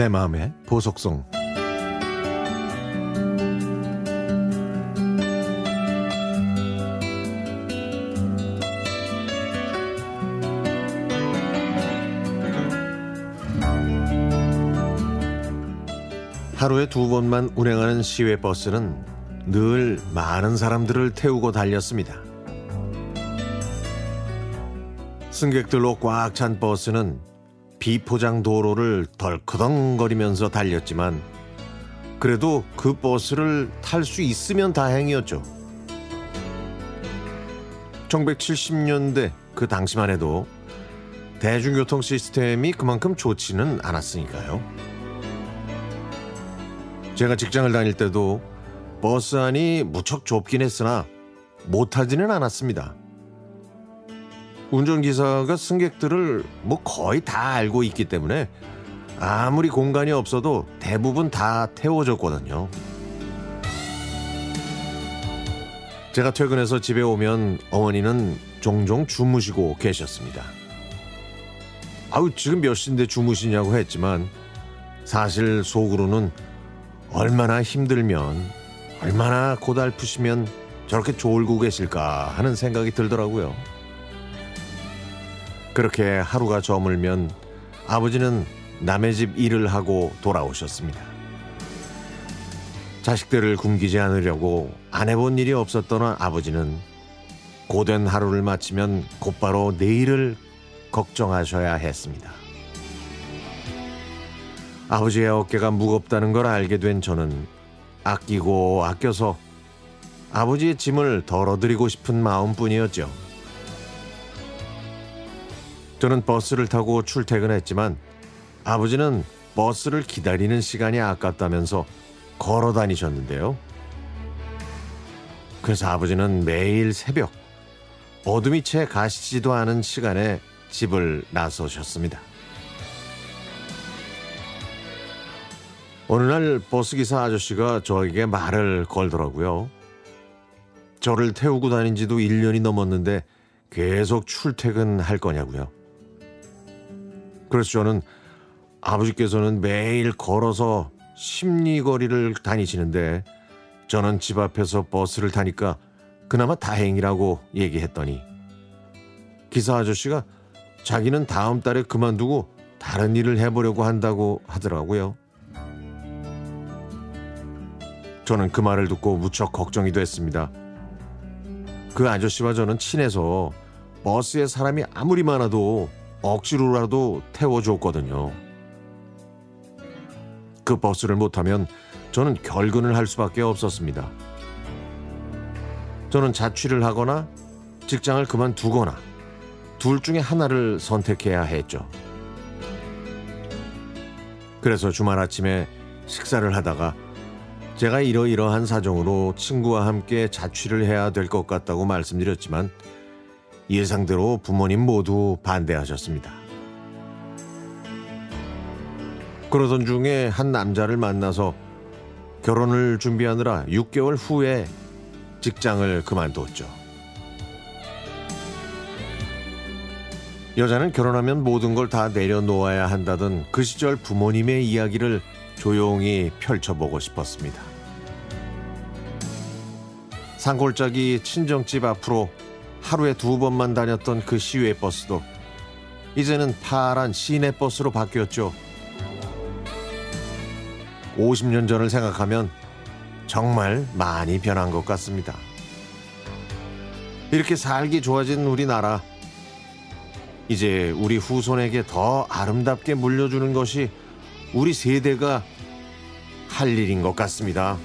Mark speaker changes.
Speaker 1: 내 마음의 보석성 하루에 두 번만 운행하는 시외 버스는 늘 많은 사람들을 태우고 달렸습니다. 승객들로 꽉 찬 버스는 비포장 도로를 덜커덩거리면서 달렸지만 그래도 그 버스를 탈 수 있으면 다행이었죠. 1970년대 그 당시만 해도 대중교통 시스템이 그만큼 좋지는 않았으니까요. 제가 직장을 다닐 때도 버스 안이 무척 좁긴 했으나 못하지는 않았습니다. 운전기사가 승객들을 뭐 거의 다 알고 있기 때문에 아무리 공간이 없어도 대부분 다 태워줬거든요. 제가 퇴근해서 집에 오면 어머니는 종종 주무시고 계셨습니다. 아우, 지금 몇 시인데 주무시냐고 했지만 사실 속으로는 얼마나 힘들면, 얼마나 고달프시면 저렇게 졸고 계실까 하는 생각이 들더라고요. 그렇게 하루가 저물면 아버지는 남의 집 일을 하고 돌아오셨습니다. 자식들을 굶기지 않으려고 안 해본 일이 없었던 아버지는 고된 하루를 마치면 곧바로 내일을 걱정하셔야 했습니다. 아버지의 어깨가 무겁다는 걸 알게 된 저는 아끼고 아껴서 아버지의 짐을 덜어드리고 싶은 마음뿐이었죠. 저는 버스를 타고 출퇴근했지만 아버지는 버스를 기다리는 시간이 아깝다면서 걸어 다니셨는데요. 그래서 아버지는 매일 새벽 어둠이 채 가시지도 않은 시간에 집을 나서셨습니다. 어느 날 버스기사 아저씨가 저에게 말을 걸더라고요. 저를 태우고 다닌 지도 1년이 넘었는데 계속 출퇴근할 거냐고요. 그래서 저는 아버지께서는 매일 걸어서 심리거리를 다니시는데 저는 집 앞에서 버스를 타니까 그나마 다행이라고 얘기했더니 기사 아저씨가 자기는 다음 달에 그만두고 다른 일을 해보려고 한다고 하더라고요. 저는 그 말을 듣고 무척 걱정이 됐습니다. 그 아저씨와 저는 친해서 버스에 사람이 아무리 많아도 억지로라도 태워줬거든요. 그 버스를 못 타면 저는 결근을 할 수밖에 없었습니다. 저는 자취를 하거나 직장을 그만두거나 둘 중에 하나를 선택해야 했죠. 그래서 주말 아침에 식사를 하다가 제가 이러이러한 사정으로 친구와 함께 자취를 해야 될 것 같다고 말씀드렸지만 예상대로 부모님 모두 반대하셨습니다. 그러던 중에 한 남자를 만나서 결혼을 준비하느라 6개월 후에 직장을 그만뒀죠. 여자는 결혼하면 모든 걸 다 내려놓아야 한다던 그 시절 부모님의 이야기를 조용히 펼쳐보고 싶었습니다. 산골짜기 친정집 앞으로 하루에 두 번만 다녔던 그 시외 버스도 이제는 파란 시내 버스로 바뀌었죠. 50년 전을 생각하면 정말 많이 변한 것 같습니다. 이렇게 살기 좋아진 우리나라. 이제 우리 후손에게 더 아름답게 물려주는 것이 우리 세대가 할 일인 것 같습니다.